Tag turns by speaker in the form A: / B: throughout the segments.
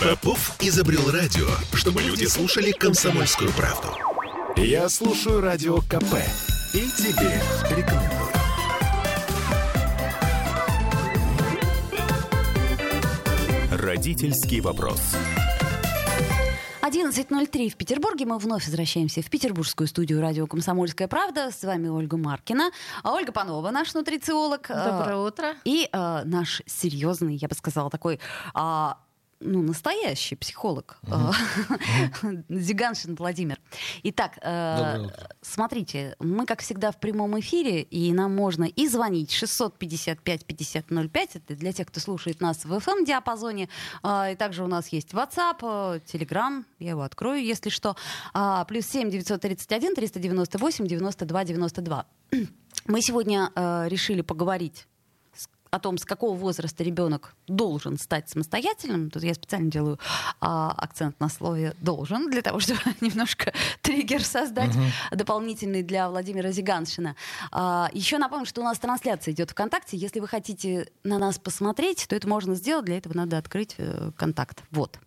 A: Попов изобрел радио, чтобы люди слушали комсомольскую правду. Я слушаю радио КП и тебе рекомендую. Родительский вопрос.
B: 11.03 в Петербурге. Мы вновь возвращаемся в петербургскую студию радио «Комсомольская правда». С вами Ольга Маркина. А Ольга Панова, наш нутрициолог.
C: Доброе утро.
B: И а, наш серьезный, я бы сказала, такой... А, ну, настоящий психолог uh Зиганшин Владимир. Итак, э, смотрите, мы, как всегда, в прямом эфире, и нам можно и звонить. 655-5005, это для тех, кто слушает нас в FM-диапазоне, э, и также у нас есть WhatsApp, Telegram, я его открою, если что, а, плюс 7 931 398 92 92. Мы сегодня э, решили поговорить о том, с какого возраста ребенок должен стать самостоятельным, тут я специально делаю а, акцент на слове должен, для того, чтобы немножко триггер создать uh-huh. дополнительный для Владимира Зиганшина. А, еще напомню, что у нас трансляция идет ВКонтакте. Если вы хотите на нас посмотреть, то это можно сделать. Для этого надо открыть э, контакт. Вот.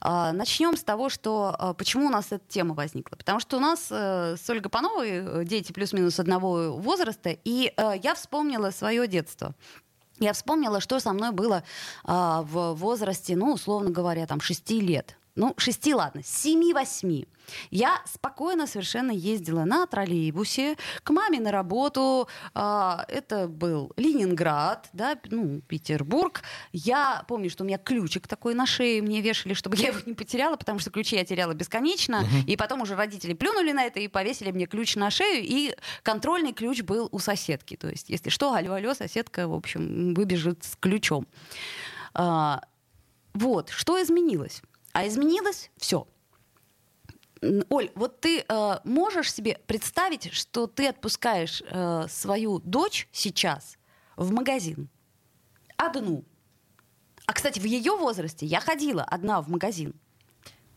B: А, начнем с того, что а, почему у нас эта тема возникла. Потому что у нас э, с Ольгой Пановой э, дети плюс-минус одного возраста, и э, я вспомнила свое детство. Я вспомнила, что со мной было в возрасте, ну, условно говоря, там, 6 лет ну, шести, ладно, семи-восьми, я спокойно совершенно ездила на троллейбусе к маме на работу. А, это был Ленинград, да, ну, Петербург. Я помню, что у меня ключик такой на шее мне вешали, чтобы я его не потеряла, потому что ключи я теряла бесконечно. Uh-huh. И потом уже родители плюнули на это и повесили мне ключ на шею. И контрольный ключ был у соседки. То есть, если что, алло-алло, соседка, в общем, выбежит с ключом. А, вот, что изменилось? А изменилось все. Оль, вот ты э, можешь себе представить, что ты отпускаешь э, свою дочь сейчас в магазин одну? А, кстати, в ее возрасте я ходила одна в магазин.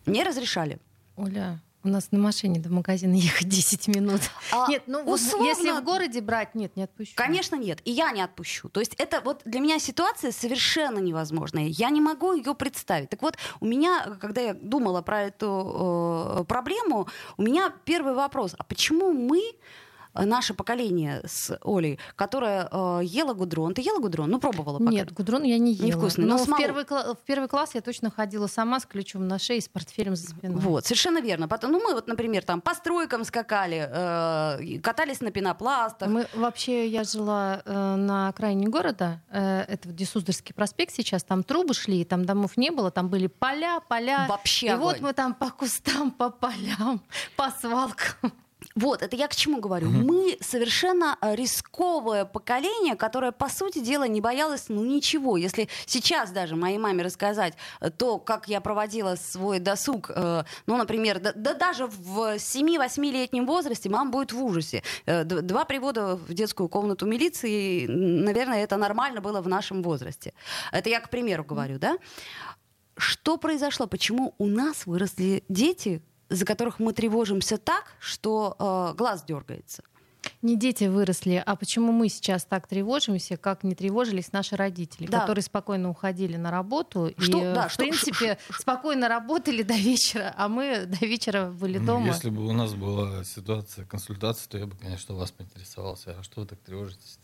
B: Мне разрешали.
C: Оля, у нас на машине до магазина ехать 10 минут. А, нет, ну условно... если в городе брать, нет, не отпущу.
B: Конечно, нет. И я не отпущу. То есть это вот для меня ситуация совершенно невозможная. Я не могу ее представить. Так вот, у меня, когда я думала про эту э, проблему, у меня первый вопрос. А почему мы наше поколение с Олей, которая э, ела гудрон. Ты ела гудрон? Ну, пробовала пока.
C: Нет, гудрон я не ела.
B: Невкусный.
C: Но, но в, первый, в первый класс я точно ходила сама с ключом на шее, с портфелем за спиной.
B: Вот, совершенно верно. Потом, ну, мы вот, например, там по стройкам скакали, э, катались на пенопластах.
C: Мы вообще, я жила э, на окраине города, э, это где Суздальский проспект сейчас, там трубы шли, там домов не было, там были поля, поля.
B: Вообще
C: И
B: огонь.
C: вот мы там по кустам, по полям, по свалкам.
B: Вот, это я к чему говорю. Угу. Мы совершенно э, рисковое поколение, которое, по сути дела, не боялось ну ничего. Если сейчас даже моей маме рассказать э, то, как я проводила свой досуг, э, ну, например, да, да даже в 7-8-летнем возрасте, мама будет в ужасе. Э, два привода в детскую комнату милиции, наверное, это нормально было в нашем возрасте. Это я к примеру говорю, да? Что произошло? Почему у нас выросли дети, за которых мы тревожимся так, что э, глаз дергается.
C: Не дети выросли, а почему мы сейчас так тревожимся, как не тревожились наши родители, да. которые спокойно уходили на работу что, и, да, в что, принципе, ш, спокойно работали до вечера, а мы до вечера были ну, дома.
D: Если бы у нас была ситуация консультации, то я бы, конечно, вас поинтересовался. А что вы так тревожитесь?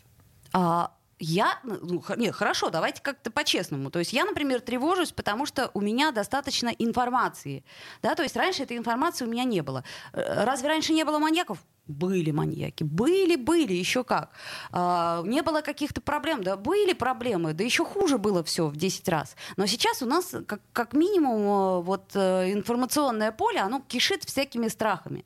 B: А, я, ну, нет, хорошо, давайте как-то по-честному. То есть я, например, тревожусь, потому что у меня достаточно информации. Да? То есть раньше этой информации у меня не было. Э, разве раньше не было маньяков? Были маньяки, были, были, еще как. А, не было каких-то проблем, да, были проблемы, да еще хуже было все в 10 раз. Но сейчас у нас как, как минимум э, вот э, информационное поле, оно кишит всякими страхами.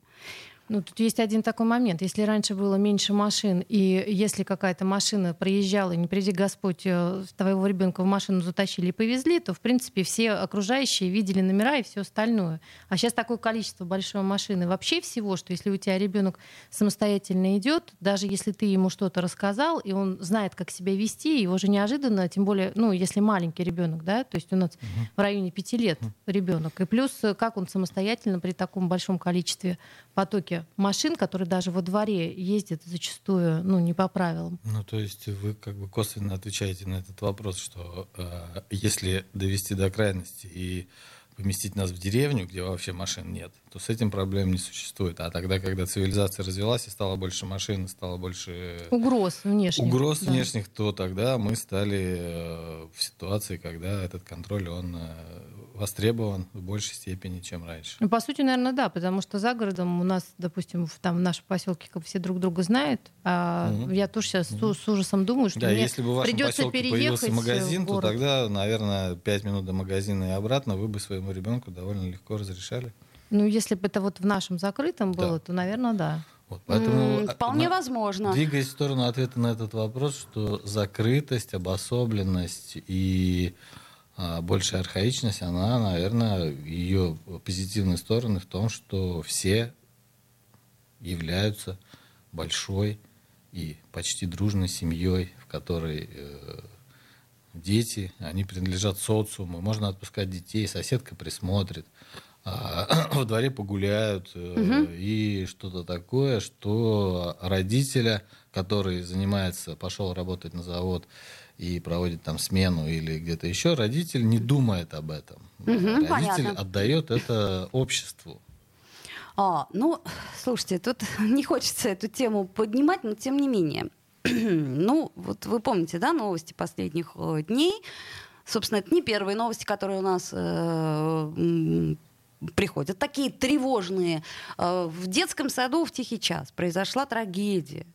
C: Ну, тут есть один такой момент. Если раньше было меньше машин, и если какая-то машина проезжала, не приди Господь, э, твоего ребенка в машину затащили и повезли, то, в принципе, все окружающие видели номера и все остальное. А сейчас такое количество большой машины вообще всего, что если у тебя ребенок самостоятельно идет, даже если ты ему что-то рассказал, и он знает, как себя вести, его же неожиданно, тем более, ну, если маленький ребенок, да, то есть у нас угу. в районе пяти лет ребенок, и плюс, как он самостоятельно при таком большом количестве потоке машин, которые даже во дворе ездят зачастую ну, не по правилам.
D: Ну, то есть вы как бы косвенно отвечаете на этот вопрос, что э, если довести до крайности и поместить нас в деревню, где вообще машин нет, то с этим проблем не существует. А тогда, когда цивилизация развелась и стало больше машин, стало больше
C: угроз внешних,
D: угроз да. внешних то тогда мы стали э, в ситуации, когда этот контроль он э, востребован в большей степени, чем раньше.
C: Ну, по сути, наверное, да, потому что за городом у нас, допустим, в, там в нашем поселке как все друг друга знают, а угу. я тоже сейчас угу. с, ужасом думаю, что
D: да,
C: мне
D: если бы в вашем
C: придется
D: поселке появился магазин, то тогда, наверное, пять минут до магазина и обратно вы бы своему ребенку довольно легко разрешали.
C: Ну, если бы это вот в нашем закрытом было, да. то, наверное, да.
B: Вот, поэтому mm, вполне на, возможно.
D: Двигаясь в сторону ответа на этот вопрос, что закрытость, обособленность и а, большая архаичность, она, наверное, ее позитивные стороны в том, что все являются большой и почти дружной семьей, в которой э, дети, они принадлежат социуму, можно отпускать детей, соседка присмотрит. А, во дворе погуляют угу. и что-то такое, что родителя, который занимается, пошел работать на завод и проводит там смену или где-то еще, родитель не думает об этом. Угу, родитель понятно. отдает это обществу.
B: А, ну, слушайте, тут не хочется эту тему поднимать, но тем не менее. ну, вот вы помните, да, новости последних э, дней. Собственно, это не первые новости, которые у нас э, приходят, такие тревожные. Э, в детском саду в тихий час произошла трагедия.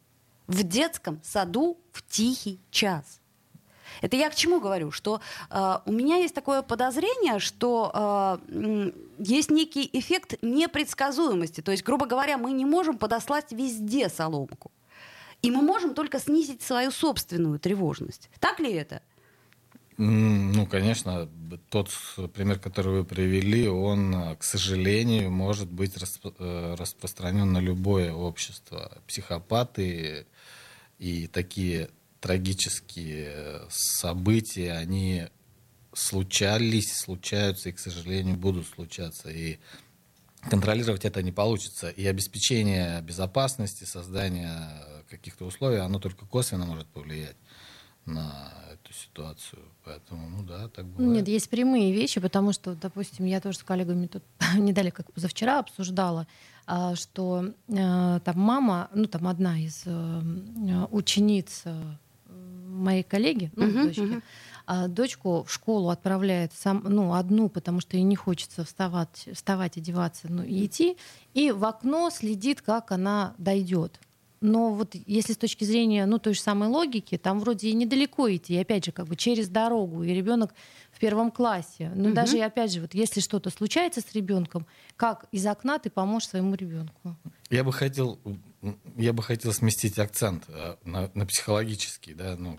B: В детском саду в тихий час. Это я к чему говорю? Что э, у меня есть такое подозрение, что э, есть некий эффект непредсказуемости. То есть, грубо говоря, мы не можем подослать везде соломку. И мы можем только снизить свою собственную тревожность. Так ли это?
D: Ну, конечно, тот пример, который вы привели, он, к сожалению, может быть распро- э, распространен на любое общество. Психопаты и такие трагические события, они случались, случаются и, к сожалению, будут случаться. И контролировать это не получится. И обеспечение безопасности, создание каких-то условий, оно только косвенно может повлиять на эту ситуацию. Поэтому, ну да, так бывает.
C: Нет, есть прямые вещи, потому что, допустим, я тоже с коллегами тут недалеко, как позавчера обсуждала, а, что э, там мама, ну там одна из э, учениц э, моей коллеги, ну, uh-huh, дочки, uh-huh. А дочку в школу отправляет сам, ну, одну, потому что ей не хочется вставать, вставать одеваться, ну, и идти, и в окно следит, как она дойдет. Но вот если с точки зрения ну, той же самой логики, там вроде и недалеко идти, и опять же, как бы через дорогу, и ребенок в первом классе. Но угу. даже, и опять же, вот если что-то случается с ребенком, как из окна ты поможешь своему ребенку?
D: Я бы хотел, я бы хотел сместить акцент э, на, на психологический, да, ну,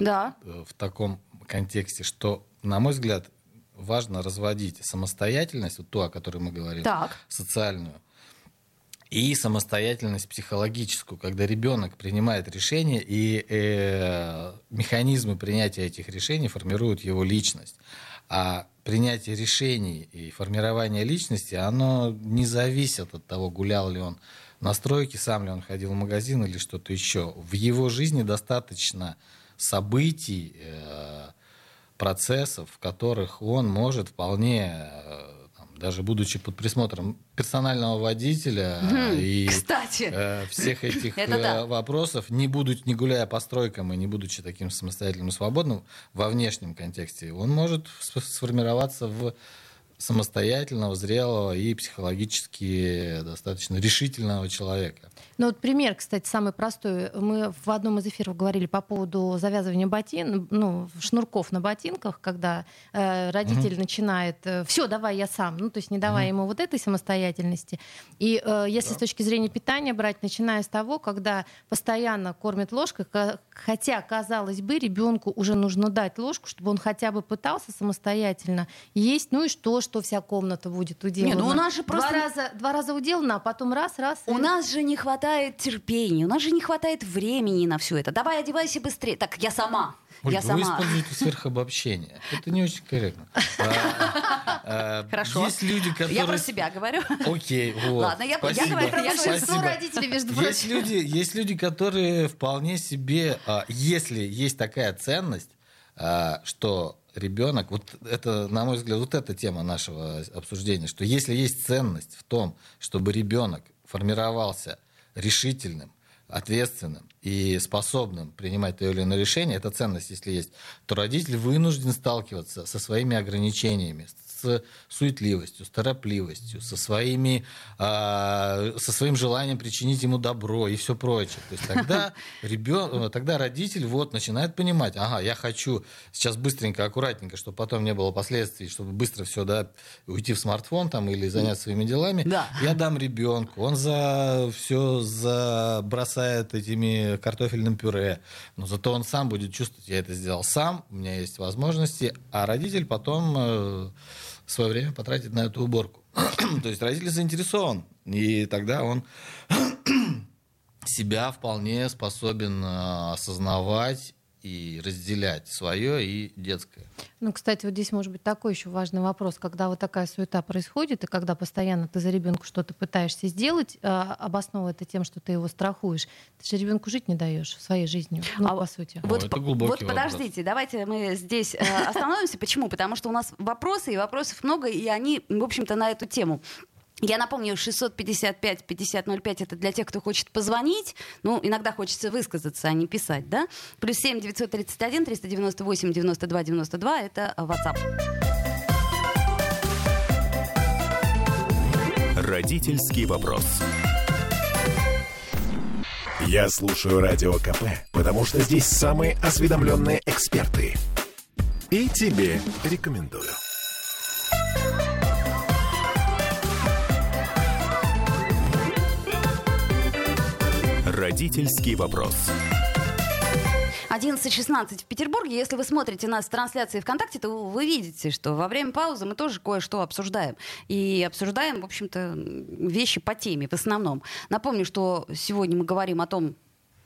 B: да.
D: Э, в таком контексте, что, на мой взгляд, важно разводить самостоятельность, вот ту, о которой мы говорим,
B: так.
D: социальную, и самостоятельность психологическую, когда ребенок принимает решения, и э, механизмы принятия этих решений формируют его личность. А принятие решений и формирование личности, оно не зависит от того, гулял ли он на стройке, сам ли он ходил в магазин или что-то еще. В его жизни достаточно событий, э, процессов, в которых он может вполне э, даже будучи под присмотром персонального водителя
B: mm,
D: и
B: кстати.
D: Э, всех этих э, вопросов, не, будучи, не гуляя по стройкам и не будучи таким самостоятельным и свободным во внешнем контексте, он может сформироваться в самостоятельного, зрелого и психологически достаточно решительного человека.
C: Ну вот пример, кстати, самый простой. Мы в одном из эфиров говорили по поводу завязывания ботин, ну, шнурков на ботинках, когда э, родитель угу. начинает э, все, давай я сам, ну то есть не давая угу. ему вот этой самостоятельности. И э, если да. с точки зрения питания брать, начиная с того, когда постоянно кормят ложкой, хотя казалось бы ребенку уже нужно дать ложку, чтобы он хотя бы пытался самостоятельно есть, ну и что, что вся комната будет уделана. Не,
B: ну у нас же просто...
C: Два раза, два раза уделана, а потом раз, раз.
B: У и... нас же не хватает терпения, у нас же не хватает времени на все это. Давай одевайся быстрее. Так, я сама.
D: Ольга,
B: я
D: вы
B: сама.
D: используете сверхобобщение. Это не очень корректно.
B: А, а, Хорошо.
D: Есть люди, которые...
B: Я про себя говорю.
D: Окей, вот.
B: Ладно, я, я говорю про большинство родителей, между прочим.
D: Есть люди, есть люди, которые вполне себе, а, если есть такая ценность, что ребенок, вот это, на мой взгляд, вот эта тема нашего обсуждения, что если есть ценность в том, чтобы ребенок формировался решительным, ответственным и способным принимать то или иное решение, это ценность, если есть, то родитель вынужден сталкиваться со своими ограничениями, с суетливостью, с торопливостью, со, своими, э, со своим желанием причинить ему добро и все прочее. То есть тогда, ребен... тогда родитель вот начинает понимать, ага, я хочу сейчас быстренько, аккуратненько, чтобы потом не было последствий, чтобы быстро все, да, уйти в смартфон там или заняться своими делами.
B: Да.
D: Я дам ребенку, он за все забросает этими картофельным пюре, но зато он сам будет чувствовать, я это сделал сам, у меня есть возможности, а родитель потом э, свое время потратить на эту уборку. То есть родитель заинтересован, и тогда он себя вполне способен э, осознавать и разделять свое и детское.
C: Ну, кстати, вот здесь может быть такой еще важный вопрос, когда вот такая суета происходит, и когда постоянно ты за ребенка что-то пытаешься сделать, э, обосновывая это тем, что ты его страхуешь, ты же ребенку жить не даешь своей жизнью, ну, а по сути.
B: Вот, О, вот подождите, давайте мы здесь э, остановимся. Почему? Потому что у нас вопросы, и вопросов много, и они, в общем-то, на эту тему. Я напомню, 655-5005 это для тех, кто хочет позвонить. Ну, иногда хочется высказаться, а не писать, да? Плюс 7 931 398 92 92 это WhatsApp.
A: Родительский вопрос. Я слушаю Радио КП, потому что здесь самые осведомленные эксперты. И тебе рекомендую. Родительский вопрос.
B: 11.16 в Петербурге. Если вы смотрите нас в трансляции ВКонтакте, то вы видите, что во время паузы мы тоже кое-что обсуждаем. И обсуждаем, в общем-то, вещи по теме в основном. Напомню, что сегодня мы говорим о том,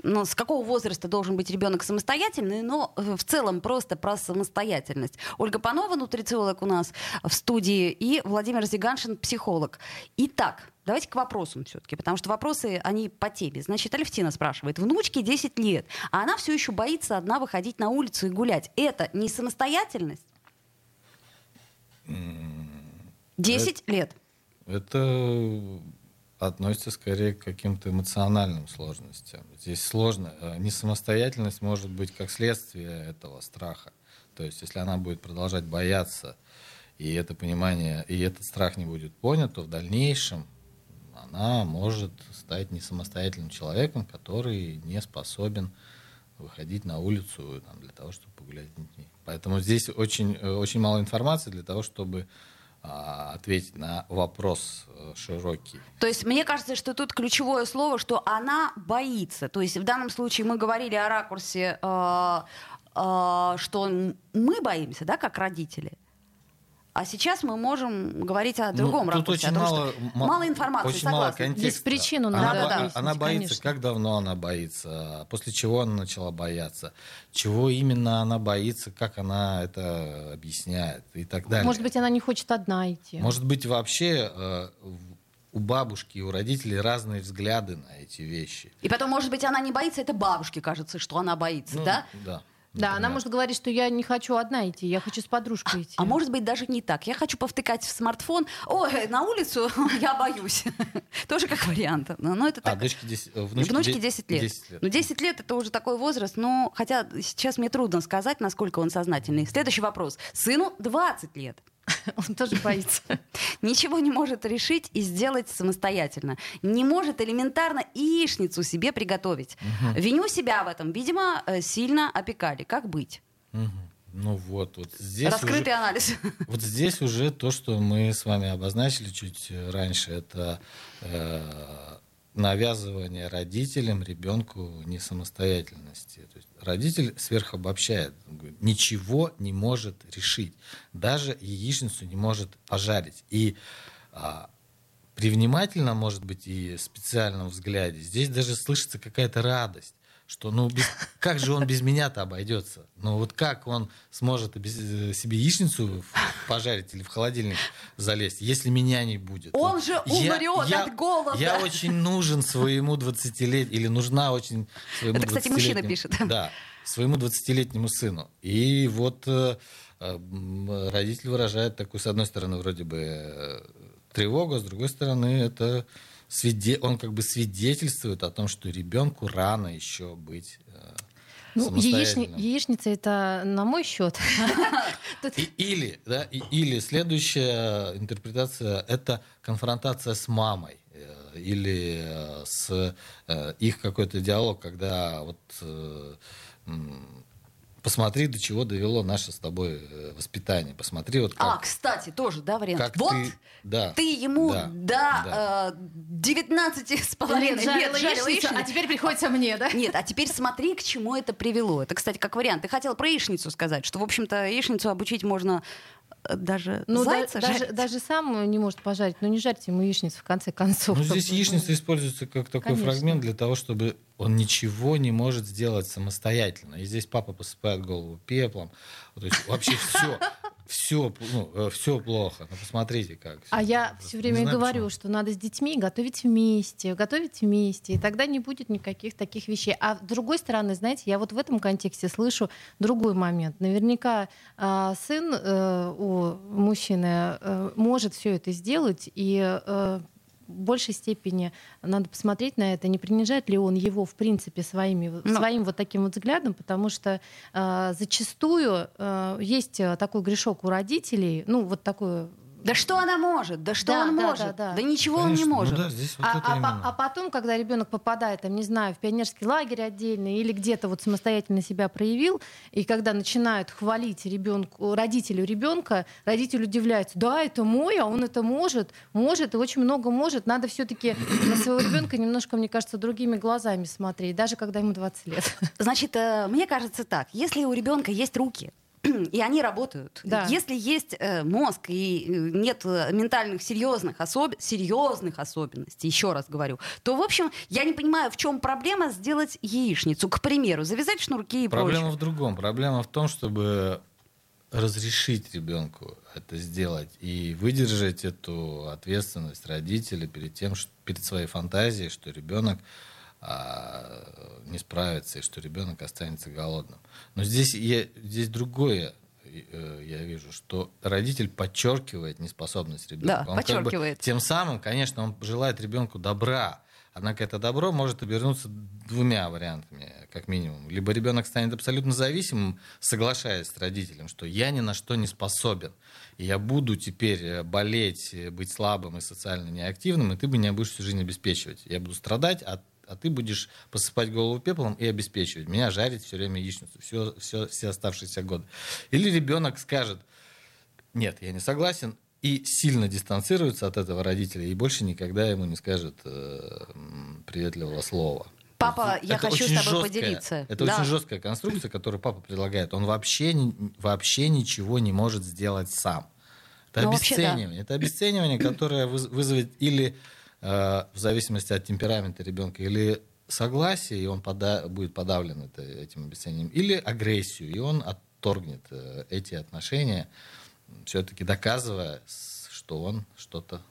B: ну, с какого возраста должен быть ребенок самостоятельный, но в целом просто про самостоятельность. Ольга Панова, нутрициолог у нас в студии, и Владимир Зиганшин, психолог. Итак, давайте к вопросам все-таки, потому что вопросы, они по теме. Значит, Алевтина спрашивает, внучке 10 лет, а она все еще боится одна выходить на улицу и гулять. Это не самостоятельность? 10
D: это,
B: лет.
D: Это относится скорее к каким-то эмоциональным сложностям. Здесь сложно. Э, несамостоятельность может быть как следствие этого страха. То есть, если она будет продолжать бояться, и это понимание, и этот страх не будет понят, то в дальнейшем она может стать не самостоятельным человеком, который не способен выходить на улицу там, для того, чтобы погулять с детьми. Поэтому здесь очень, э, очень мало информации для того, чтобы ответить на вопрос э, широкий.
B: То есть мне кажется, что тут ключевое слово, что она боится. То есть в данном случае мы говорили о ракурсе, э, э, что мы боимся, да, как родители. А сейчас мы можем говорить о ну, другом ну,
D: ракурсе. Очень мало,
B: мало информации,
D: очень
B: согласна.
D: Мало контекста.
C: Здесь причину
D: надо
C: она,
D: да, она боится, конечно. как давно она боится, после чего она начала бояться, чего именно она боится, как она это объясняет и так далее.
C: Может быть, она не хочет одна идти.
D: Может быть, вообще э, у бабушки и у родителей разные взгляды на эти вещи.
B: И потом, может быть, она не боится, это бабушке кажется, что она боится,
D: ну,
B: да?
D: Да.
C: Да, она может говорить, что я не хочу одна идти, я хочу с подружкой идти.
B: А может быть даже не так. Я хочу повтыкать в смартфон. Ой, на улицу я боюсь. Тоже как вариант. Но это
D: а,
B: так.
D: дочке 10, э, внучке
B: внучке 10 лет.
D: 10 лет.
B: Ну, 10 лет это уже такой возраст, но хотя сейчас мне трудно сказать, насколько он сознательный. Следующий вопрос. Сыну 20 лет.
C: Он тоже боится.
B: Ничего не может решить и сделать самостоятельно. Не может элементарно яичницу себе приготовить. Угу. Виню себя в этом. Видимо, э, сильно опекали. Как быть?
D: Угу. Ну вот, вот здесь
B: Раскрытый
D: уже,
B: анализ.
D: Вот здесь уже то, что мы с вами обозначили чуть раньше, это э, навязывание родителям ребенку несамостоятельности. То есть родитель сверхобобщает, ничего не может решить, даже яичницу не может пожарить. И а, при внимательном, может быть, и специальном взгляде здесь даже слышится какая-то радость что ну без, как же он без меня-то обойдется? Ну вот как он сможет э, себе яичницу пожарить или в холодильник залезть, если меня не будет?
B: Он вот. же умрет я, от голода.
D: Я очень нужен своему 20-летию, или нужна очень своему
B: Это, кстати, мужчина пишет.
D: Да, своему 20-летнему сыну. И вот э, э, родитель выражает такую, с одной стороны, вроде бы э, тревогу, а с другой стороны, это свиде... он как бы свидетельствует о том, что ребенку рано еще быть э,
C: ну, яични... яичница это на мой счет.
D: или, да, или следующая интерпретация это конфронтация с мамой э, или э, с их какой-то диалог, когда вот посмотри, до чего довело наше с тобой э, воспитание. Посмотри, вот
B: как... А, кстати, тоже, да, вариант.
D: Как
B: вот
D: ты, да,
B: ты ему да, до да. Э, 19 с половиной лет жарила
C: яичницу, а теперь приходится мне, да?
B: Нет, а теперь смотри, к чему это привело. Это, кстати, как вариант. Ты хотела про яичницу сказать, что, в общем-то, яичницу обучить можно даже ну, зайца
C: да, даже, даже сам не может пожарить, но не жарьте ему яичницу в конце концов.
D: Ну, здесь яичница используется как такой Конечно. фрагмент для того, чтобы он ничего не может сделать самостоятельно. И здесь папа посыпает голову пеплом. То есть вообще все, все, ну, э, все плохо. Ну, посмотрите как.
C: А я все время знаю, говорю, почему. что надо с детьми готовить вместе, готовить вместе, и тогда не будет никаких таких вещей. А с другой стороны, знаете, я вот в этом контексте слышу другой момент. Наверняка э, сын э, у мужчины э, может все это сделать и э, большей степени надо посмотреть на это, не принижает ли он его, в принципе, своими, Но... своим вот таким вот взглядом, потому что э, зачастую э, есть такой грешок у родителей, ну, вот такой
B: да что она может? Да что да, он да, может? Да, да. да ничего Конечно, он не ну может.
D: Ну да, здесь вот
C: а, а, а потом, когда ребенок попадает, там, не знаю, в пионерский лагерь отдельный или где-то вот самостоятельно себя проявил, и когда начинают хвалить ребенку, родителю ребенка, родитель удивляется, да, это мой, а он это может, может, и очень много может. Надо все-таки на своего ребенка немножко, мне кажется, другими глазами смотреть, даже когда ему 20 лет.
B: Значит, э, мне кажется так, если у ребенка есть руки, и они работают. Да. Если есть э, мозг и э, нет э, ментальных серьезных, особ... серьезных особенностей, еще раз говорю, то, в общем, я не понимаю, в чем проблема сделать яичницу, к примеру, завязать шнурки и
D: Проблема
B: прочее.
D: в другом. Проблема в том, чтобы разрешить ребенку это сделать и выдержать эту ответственность родителей перед тем, что, перед своей фантазией, что ребенок а, не справится и что ребенок останется голодным. Но здесь, я, здесь другое э, я вижу, что родитель подчеркивает неспособность ребенка.
B: Да, он подчеркивает.
D: Как бы, тем самым, конечно, он желает ребенку добра. Однако это добро может обернуться двумя вариантами, как минимум. Либо ребенок станет абсолютно зависимым, соглашаясь с родителем, что я ни на что не способен. И я буду теперь э, болеть, быть слабым и социально неактивным, и ты бы меня будешь всю жизнь обеспечивать. Я буду страдать, а а ты будешь посыпать голову пеплом и обеспечивать. Меня жарить все время яичницу, все, все, все оставшиеся годы. Или ребенок скажет, нет, я не согласен, и сильно дистанцируется от этого родителя, и больше никогда ему не скажет э, приветливого слова.
B: Папа, я это хочу с тобой жесткая, поделиться.
D: Это да. очень жесткая конструкция, которую папа предлагает. Он вообще, вообще ничего не может сделать сам. Это ну, обесценивание. Вообще, да. Это обесценивание, которое вызовет или в зависимости от темперамента ребенка, или согласие, и он пода будет подавлен это, этим обесценением, или агрессию, и он отторгнет э, эти отношения, все-таки доказывая, что он что-то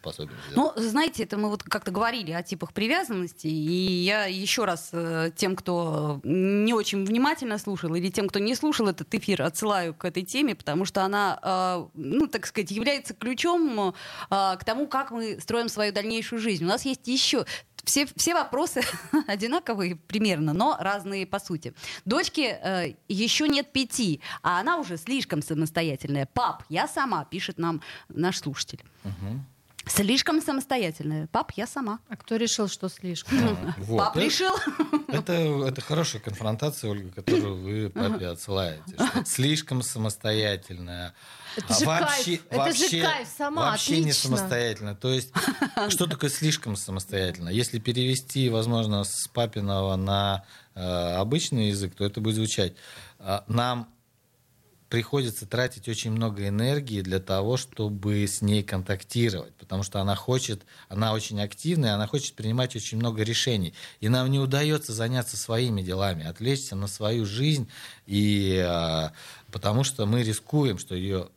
D: способен
B: сделать. Ну, знаете, это мы вот как-то говорили о типах привязанности, и я еще раз э, тем, кто не очень внимательно слушал, или тем, кто не слушал этот эфир, отсылаю к этой теме, потому что она, э, ну, так сказать, является ключом э, к тому, как мы строим свою дальнейшую жизнь. У нас есть еще все, все вопросы одинаковые примерно, но разные по сути. Дочке э, еще нет пяти, а она уже слишком самостоятельная. Пап, я сама, пишет нам наш слушатель.
D: Угу.
B: Слишком самостоятельная. Пап, я сама.
C: А кто решил, что слишком?
B: Вот. Пап решил.
D: Это, это хорошая конфронтация, Ольга, которую вы папе отсылаете. слишком самостоятельная.
C: Это же вообще, кайф.
D: Вообще,
C: это же кайф сама,
D: Вообще
C: отлично.
D: не самостоятельно. То есть, что такое слишком самостоятельно? Если перевести, возможно, с папиного на э, обычный язык, то это будет звучать. Э, нам приходится тратить очень много энергии для того, чтобы с ней контактировать, потому что она хочет, она очень активная, она хочет принимать очень много решений, и нам не удается заняться своими делами, отвлечься на свою жизнь, и а, потому что мы рискуем, что ее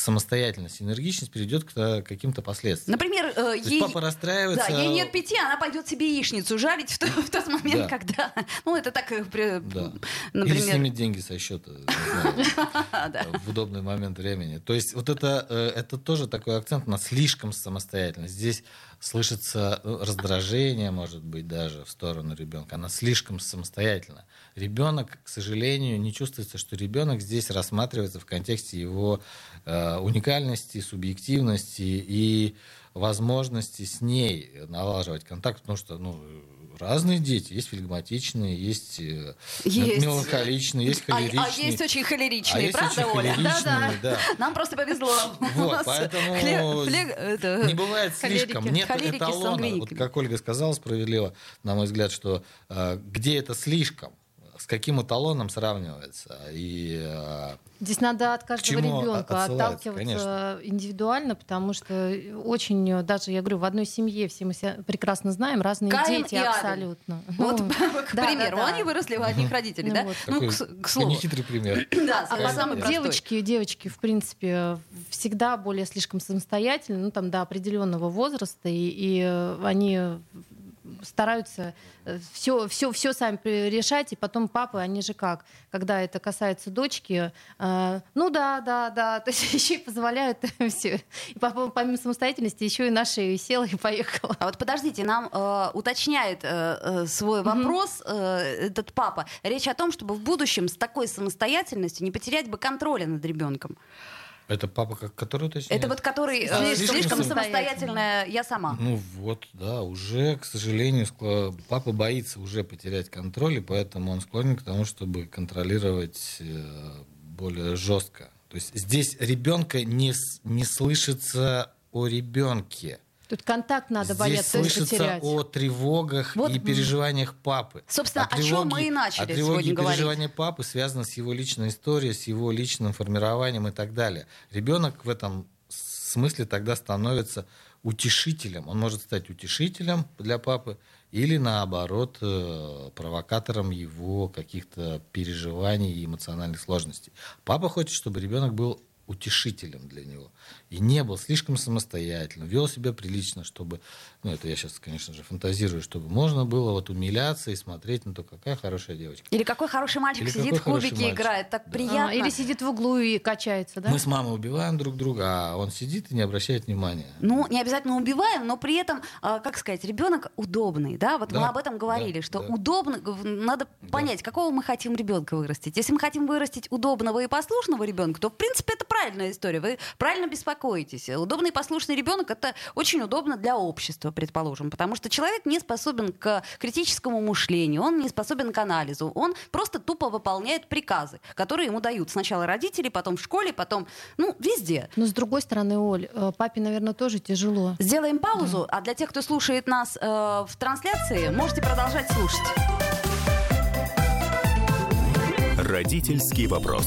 D: самостоятельность, энергичность приведет к каким-то последствиям.
B: Например, э, ей...
D: папа расстраивается...
B: Да, ей нет пяти, она пойдет себе яичницу жарить в, тот, в тот момент, да. когда... Ну, это так... Э,
D: да. Например... Или снимет деньги со счета в удобный момент времени. То есть вот это, э, это тоже такой акцент на слишком самостоятельность. Здесь слышится ну, раздражение, может быть, даже в сторону ребенка. Она слишком самостоятельна. Ребенок, к сожалению, не чувствуется, что ребенок здесь рассматривается в контексте его э, уникальности, субъективности и возможности с ней налаживать контакт, потому что ну, разные дети. Есть флегматичные, есть, э, есть. меланхоличные, есть холеричные. А,
B: а есть очень холеричные, а правда, очень Оля?
D: Да, да. да.
B: Нам просто повезло.
D: Вот, поэтому Флег, это, не бывает слишком. Нет эталона. Вот как Ольга сказала справедливо, на мой взгляд, что э, где это слишком? Каким эталоном сравнивается. И,
C: э, Здесь надо от каждого ребенка отталкиваться конечно. индивидуально, потому что очень, даже я говорю, в одной семье все мы себя прекрасно знаем, разные
B: Каин
C: дети абсолютно.
B: Вот, ну, к примеру, они выросли у одних родителей, да?
D: Ну, к слову. Нехитрый пример.
B: Да, самый
C: Девочки, девочки, в принципе, всегда более слишком самостоятельны, ну, там, до определенного возраста, и они стараются все, все, все сами решать, и потом папы, они же как, когда это касается дочки, э, ну да, да, да, то есть еще и позволяют все. И папа, помимо самостоятельности, еще и на шею села и поехала.
B: А вот подождите, нам э, уточняет э, э свой вопрос э, этот папа. Речь о том, чтобы в будущем с такой самостоятельностью не потерять бы контроля над ребенком.
D: Это папа, который уточняет?
B: Это вот который а, слишком, слишком самостоятельная я сама.
D: Ну вот, да, уже, к сожалению, папа боится уже потерять контроль, и поэтому он склонен к тому, чтобы контролировать э, более жестко. То есть здесь ребенка не, не слышится о ребенке.
C: Тут контакт надо
D: Здесь
C: бояться
D: слышится
C: потерять.
D: о тревогах вот, и переживаниях папы.
B: Собственно,
D: а
B: о чем мы и начали
D: а тревоги
B: и
D: переживания папы связаны с его личной историей, с его личным формированием и так далее. Ребенок в этом смысле тогда становится утешителем. Он может стать утешителем для папы или наоборот э, провокатором его каких-то переживаний и эмоциональных сложностей. Папа хочет, чтобы ребенок был утешителем для него. И не был слишком самостоятельным, вел себя прилично, чтобы, ну это я сейчас, конечно же, фантазирую, чтобы можно было вот умиляться и смотреть на то, какая хорошая девочка.
B: Или какой хороший мальчик Или сидит в кубике играет, так да. приятно. А,
C: или сидит в углу и качается, да?
D: Мы с мамой убиваем друг друга, а он сидит и не обращает внимания.
B: Ну, не обязательно убиваем, но при этом, а, как сказать, ребенок удобный, да? Вот да, мы об этом говорили, да, что да. удобно, надо да. понять, какого мы хотим ребенка вырастить. Если мы хотим вырастить удобного и послушного ребенка, то в принципе это правильная история. Вы правильно беспокоитесь. Удобный и послушный ребенок это очень удобно для общества, предположим, потому что человек не способен к критическому мышлению, он не способен к анализу, он просто тупо выполняет приказы, которые ему дают сначала родители, потом в школе, потом, ну, везде.
C: Но с другой стороны, Оль, э, папе, наверное, тоже тяжело.
B: Сделаем паузу, да. а для тех, кто слушает нас э, в трансляции, можете продолжать слушать.
A: Родительский вопрос.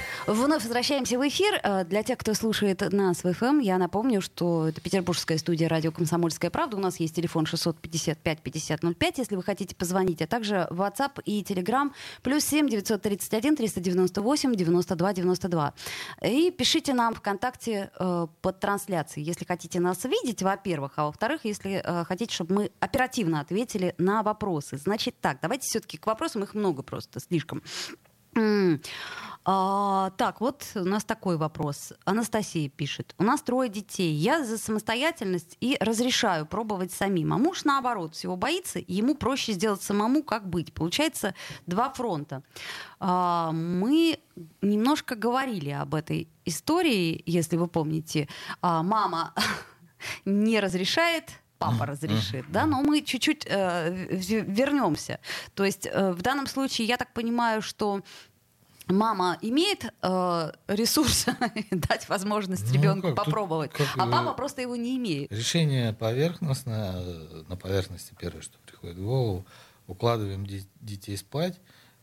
B: Вновь возвращаемся в эфир. Э, для тех, кто слушает нас в ФМ, эм, я напомню, что это петербургская студия радио «Комсомольская правда». У нас есть телефон 655-5005, если вы хотите позвонить, а также WhatsApp и Telegram плюс 7 931 398 92 92. И пишите нам ВКонтакте э, под трансляцией, если хотите нас видеть, во-первых, а во-вторых, если э, хотите, чтобы мы оперативно ответили на вопросы. Значит так, давайте все-таки к вопросам, их много просто, слишком. А, так, вот у нас такой вопрос. Анастасия пишет. У нас трое детей. Я за самостоятельность и разрешаю пробовать самим. А муж, наоборот, всего боится. Ему проще сделать самому, как быть. Получается, два фронта. А, мы немножко говорили об этой истории, если вы помните. А, мама не разрешает, папа разрешит, да, но мы чуть-чуть э, вернемся. То есть э, в данном случае я так понимаю, что мама имеет э, ресурс дать возможность ну, ребенку как, попробовать, как, а папа просто его не имеет.
D: Решение поверхностное, на поверхности первое, что приходит в голову, укладываем детей спать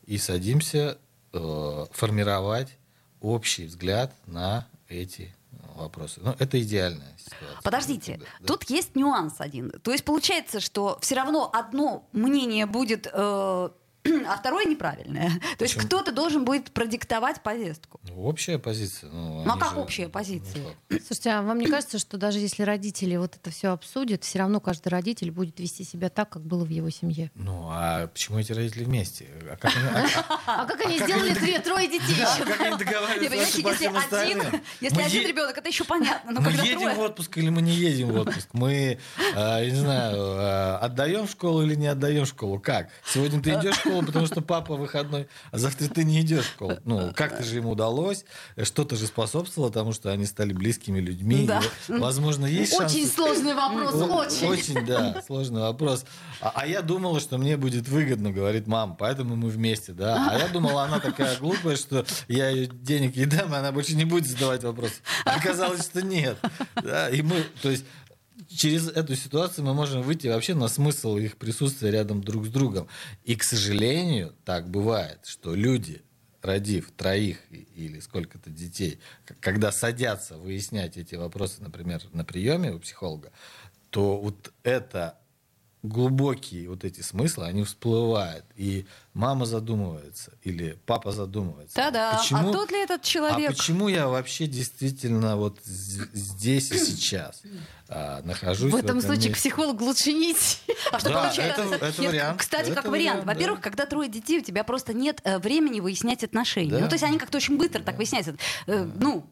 D: и садимся э, формировать общий взгляд на эти вопросы. Но это идеальная ситуация.
B: Подождите, да. тут есть нюанс один. То есть получается, что все равно одно мнение будет э, а второе неправильное. То есть кто-то должен будет продиктовать повестку.
D: Ну, общая позиция.
B: Ну, ну а как же... общая позиция?
C: Ну, Слушайте, а вам не кажется, что даже если родители вот это все обсудят, все равно каждый родитель будет вести себя так, как было в его семье?
D: Ну, а почему эти родители вместе? А как они,
B: а, а как они а сделали как трое детей? Да,
D: как они договариваются если один,
B: если один ребенок, это еще понятно.
D: Но мы едем в отпуск или мы не едем в отпуск? Мы, не знаю, отдаем в школу или не отдаем в школу? Как? Сегодня ты идешь в школу, потому что папа выходной, а завтра ты не идешь в школу. Ну, как-то же им удалось, что-то же способствовало тому, что они стали близкими людьми. Да. Возможно, есть
B: шанс... Очень сложный вопрос, очень.
D: Очень, да, сложный вопрос. А, а я думала, что мне будет выгодно, говорит мама, поэтому мы вместе, да. А я думала, она такая глупая, что я ее денег ей дам, и она больше не будет задавать вопрос. Оказалось, что нет. Да, и мы, то есть через эту ситуацию мы можем выйти вообще на смысл их присутствия рядом друг с другом. И, к сожалению, так бывает, что люди, родив троих или сколько-то детей, когда садятся выяснять эти вопросы, например, на приеме у психолога, то вот это глубокие вот эти смыслы, они всплывают. И мама задумывается, или папа задумывается.
B: Да-да, а почему, а тот ли этот человек?
D: А почему я вообще действительно вот здесь и сейчас а, нахожусь?
B: В этом, в этом случае месте? психолог лучше не идти.
D: А что да, получается? Это, это Нет, вариант.
B: Кстати,
D: это
B: как вариант. Да. Во-первых, когда трое детей, у тебя просто нет э, времени выяснять отношения. Да. Ну, то есть они как-то очень быстро да. так выясняются. Э, ну,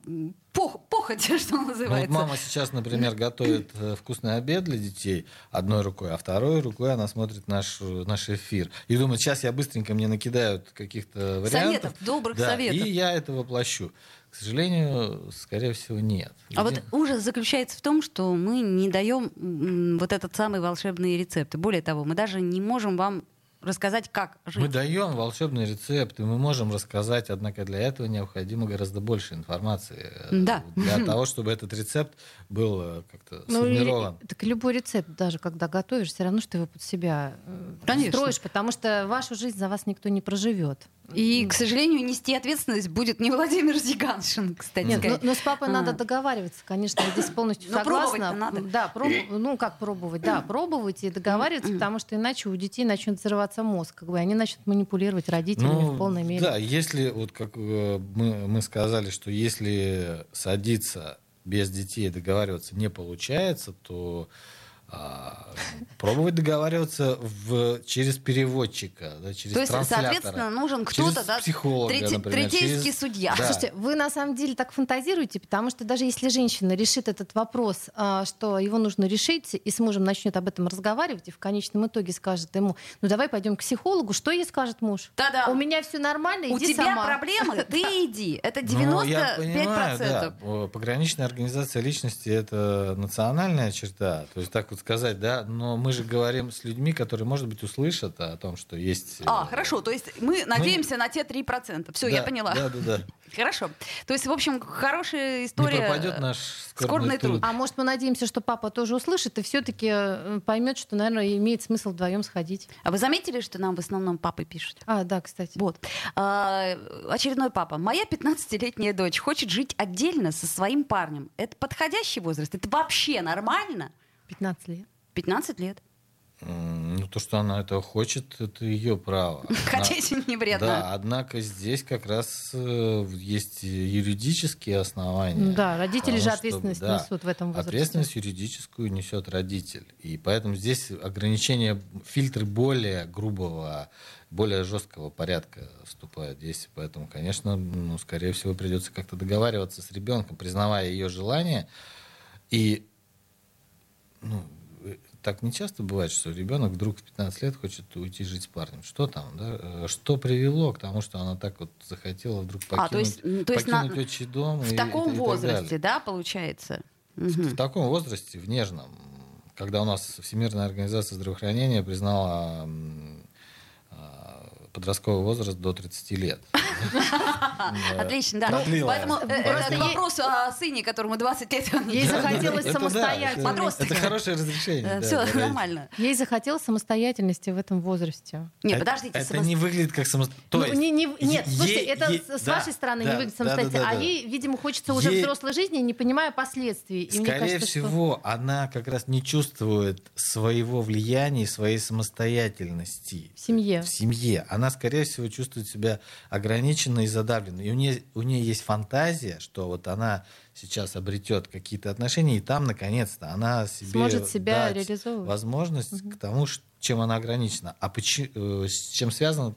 B: пох, похоть, что называется.
D: Ну, вот мама сейчас, например, готовит э, вкусный обед для детей одной рукой, а второй рукой она смотрит наш, наш эфир. И думает, сейчас я быстренько мне накидают каких-то вариантов. Советов,
B: добрых
D: да,
B: советов.
D: И я это воплощу. К сожалению, скорее всего, нет.
B: А вот ужас заключается в том, что мы не даем вот этот самый волшебный рецепт. Более того, мы даже не можем вам рассказать, как жить.
D: Мы даем волшебные рецепты, мы можем рассказать, однако для этого необходимо гораздо больше информации.
B: Э, да.
D: Для того, чтобы этот рецепт был э, как-то ну, сформирован.
C: И, так любой рецепт, даже когда готовишь, все равно, что ты его под себя э, Конечно. строишь, потому что вашу жизнь за вас никто не проживет.
B: И, к сожалению, нести ответственность будет не Владимир Зиганшин, кстати.
C: Нет, но, но с папой а. надо договариваться, конечно, я здесь полностью но согласна.
B: надо.
C: Да, проб... ну как пробовать, да, пробовать и договариваться, потому что иначе у детей начнет взрываться мозг, как бы они начнут манипулировать родителями ну, в полной мере.
D: Да, если вот как э, мы, мы сказали, что если садиться без детей договариваться не получается, то а, пробовать договариваться в, через переводчика, да, через
B: То есть, соответственно, нужен кто-то, да,
D: психолога, трети,
B: например, третейский через... судья.
C: Да. Слушайте, вы на самом деле так фантазируете, потому что даже если женщина решит этот вопрос, а, что его нужно решить, и с мужем начнет об этом разговаривать, и в конечном итоге скажет ему, ну давай пойдем к психологу, что ей скажет муж?
B: Да-да.
C: У меня все нормально, иди
B: У тебя
C: сама.
B: проблемы, ты иди. Это 95%. Ну, я понимаю,
D: да. Пограничная организация личности — это национальная черта. То есть так вот сказать, да, но мы же говорим с людьми, которые, может быть, услышат о том, что есть...
B: А, э, хорошо, то есть мы надеемся мы... на те 3%. Все,
D: да,
B: я поняла.
D: Да, да, да.
B: Хорошо. То есть, в общем, хорошая история.
D: Не пропадет наш скорбный, скорбный труд.
C: А может, мы надеемся, что папа тоже услышит и все-таки э, поймет, что, наверное, имеет смысл вдвоем сходить.
B: А вы заметили, что нам в основном папы пишут?
C: А, да, кстати.
B: Вот. А, очередной папа. Моя 15-летняя дочь хочет жить отдельно со своим парнем. Это подходящий возраст? Это вообще нормально?
C: 15 лет.
B: 15 лет.
D: Ну, то, что она этого хочет, это ее право.
B: Хотеть не вредно.
D: Да, однако здесь как раз э, есть юридические основания.
C: Да, родители же ответственность чтобы, несут в этом возрасте.
D: Ответственность юридическую несет родитель. И поэтому здесь ограничения, фильтры более грубого, более жесткого порядка вступают в действие. Поэтому, конечно, ну, скорее всего, придется как-то договариваться с ребенком, признавая ее желание. И ну, так не часто бывает, что ребенок вдруг в 15 лет хочет уйти жить с парнем. Что там, да? Э, что привело к тому, что она так вот захотела вдруг покинуть, а, то есть, то есть покинуть на... отчий дом?
B: В
D: и,
B: таком
D: и, и
B: возрасте, да, получается?
D: В, угу. в таком возрасте, в нежном, когда у нас Всемирная организация здравоохранения признала подростковый возраст до 30 лет.
B: Отлично, да. Поэтому э, это вопрос о сыне, которому 20 лет.
C: Ей захотелось самостоятельности.
D: Это хорошее разрешение.
B: Все нормально.
C: Ей захотелось самостоятельности в этом возрасте.
B: Нет, подождите.
D: Это не выглядит как самостоятельность.
C: Нет, слушайте, это с вашей стороны не выглядит самостоятельно. А ей, видимо, хочется уже взрослой жизни, не понимая последствий.
D: Скорее всего, она как раз не чувствует своего влияния, своей самостоятельности.
C: В семье.
D: В семье. Она она, скорее всего, чувствует себя ограниченной и задавленной. И у нее, у нее есть фантазия, что вот она сейчас обретет какие-то отношения, и там, наконец-то, она себе
C: сможет себя реализовывать.
D: возможность угу. к тому, чем она ограничена. А почему, э, с чем связано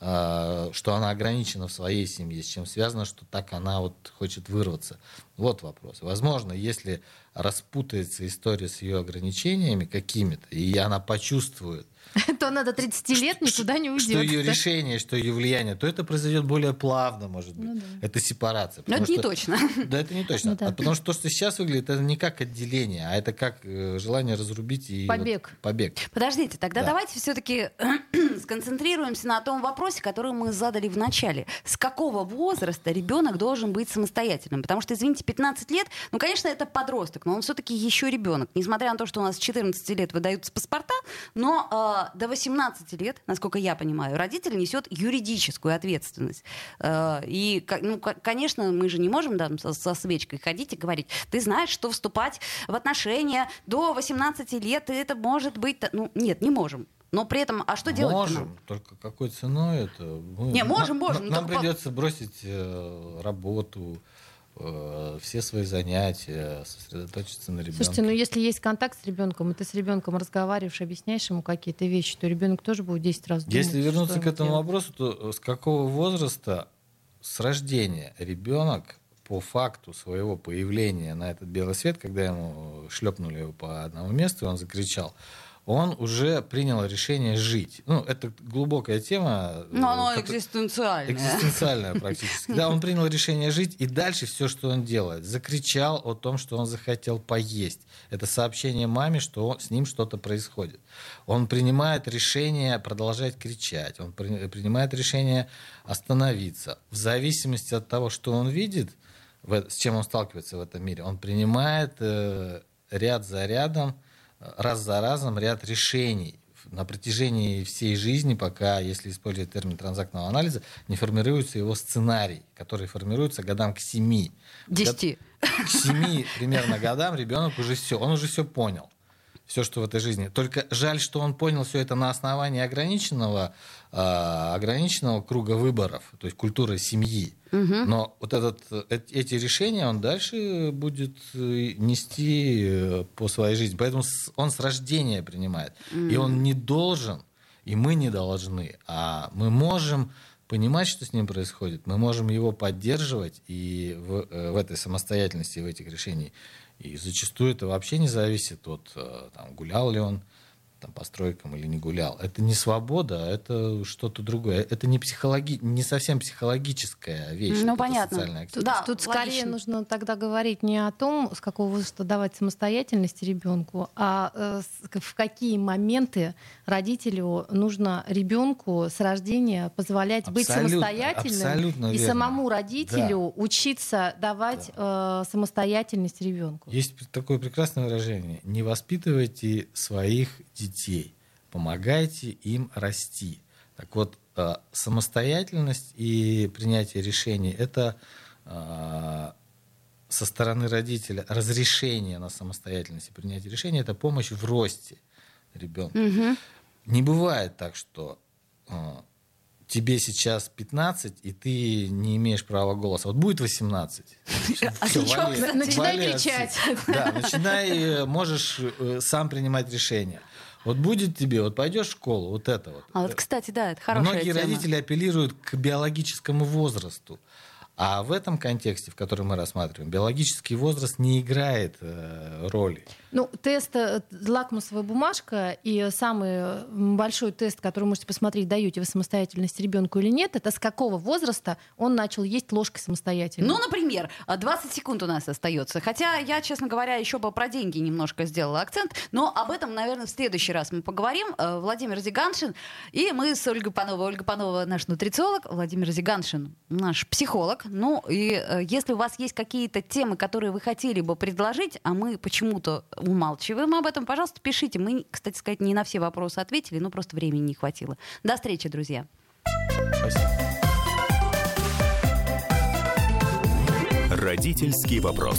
D: э, что она ограничена в своей семье, с чем связано, что так она вот хочет вырваться. Вот вопрос. Возможно, если распутается история с ее ограничениями какими-то, и она почувствует,
C: то она до 30 лет никуда не уйдет.
D: Что ее решение, что ее влияние, то это произойдет более плавно, может быть. Ну, да. Это сепарация.
B: Но это
D: что...
B: не точно.
D: Да, это не точно. Ну, да. а потому что то, что сейчас выглядит, это не как отделение, а это как э, желание разрубить и
C: побег.
D: Вот, побег.
B: Подождите, тогда да. давайте все-таки сконцентрируемся на том вопросе, который мы задали в начале. С какого возраста ребенок должен быть самостоятельным? Потому что, извините, 15 лет, ну, конечно, это подросток, но он все-таки еще ребенок. Несмотря на то, что у нас с 14 лет выдаются паспорта, но э, до 18 лет, насколько я понимаю, родитель несет юридическую ответственность. Э, и, ну, конечно, мы же не можем да, со свечкой ходить и говорить, ты знаешь, что вступать в отношения до 18 лет, и это может быть... Ну, нет, не можем. Но при этом, а что делать?
D: Можем, нам? только какой ценой это?
B: Мы, не, можем, можем.
D: Нам, нам придется бросить э, работу, все свои занятия, сосредоточиться на ребенке.
C: Слушайте, ну если есть контакт с ребенком, и ты с ребенком разговариваешь, объясняешь ему какие-то вещи, то ребенок тоже будет 10 раз думать.
D: Если вернуться к этому делать. вопросу, то с какого возраста с рождения ребенок по факту своего появления на этот белый свет, когда ему шлепнули его по одному месту, и он закричал, он уже принял решение жить. Ну, это глубокая тема.
B: Но оно как... экзистенциальное.
D: Экзистенциальное практически. Да, он принял решение жить, и дальше все, что он делает. Закричал о том, что он захотел поесть. Это сообщение маме, что с ним что-то происходит. Он принимает решение продолжать кричать. Он принимает решение остановиться. В зависимости от того, что он видит, с чем он сталкивается в этом мире, он принимает э, ряд за рядом раз за разом ряд решений на протяжении всей жизни, пока, если использовать термин транзактного анализа, не формируется его сценарий, который формируется годам к семи.
B: Десяти.
D: К семи примерно годам ребенок уже все, он уже все понял все, что в этой жизни. Только жаль, что он понял все это на основании ограниченного, ограниченного круга выборов, то есть культуры семьи. Угу. Но вот этот, э, эти решения он дальше будет э, нести э, по своей жизни. Поэтому он с рождения принимает. Угу. И он не должен, и мы не должны, а мы можем понимать, что с ним происходит, мы можем его поддерживать и в, в этой самостоятельности, в этих решениях. И зачастую это вообще не зависит от, там, гулял ли он там, по стройкам или не гулял. Это не свобода, а это что-то другое. Это не, психологи... не совсем психологическая вещь.
B: Ну, понятно.
C: Да, Тут логично. скорее нужно тогда говорить не о том, с какого возраста давать самостоятельность ребенку, а э, в какие моменты родителю нужно ребенку с рождения позволять абсолютно, быть самостоятельным абсолютно и верно. самому родителю да. учиться давать да. э, самостоятельность ребенку.
D: Есть такое прекрасное выражение: не воспитывайте своих детей детей, помогайте им расти. Так вот, э, самостоятельность и принятие решений – это э, со стороны родителя разрешение на самостоятельность и принятие решений – это помощь в росте. ребенка. Угу. Не бывает так, что а, тебе сейчас 15, и ты не имеешь права голоса. Вот будет 18.
C: А начинай кричать.
D: Да, начинай, э, можешь э, сам принимать решения. Вот будет тебе, вот пойдешь в школу, вот это вот.
B: А вот, кстати, да, это хорошая
D: Многие
B: тема.
D: родители апеллируют к биологическому возрасту. А в этом контексте, в котором мы рассматриваем, биологический возраст не играет э, роли.
C: Ну, тест э, лакмусовая бумажка и самый большой тест, который вы можете посмотреть, даете вы самостоятельность ребенку или нет, это с какого возраста он начал есть ложкой самостоятельно.
B: Ну, например, 20 секунд у нас остается. Хотя я, честно говоря, еще бы про деньги немножко сделала акцент, но об этом, наверное, в следующий раз мы поговорим. Э, Владимир Зиганшин и мы с Ольгой Пановой. Ольга Панова наш нутрициолог, Владимир Зиганшин наш психолог. Ну, и э, если у вас есть какие-то темы, которые вы хотели бы предложить, а мы почему-то умалчиваем об этом, пожалуйста, пишите. Мы, кстати сказать, не на все вопросы ответили, но просто времени не хватило. До встречи, друзья.
D: Спасибо.
A: Родительский вопрос.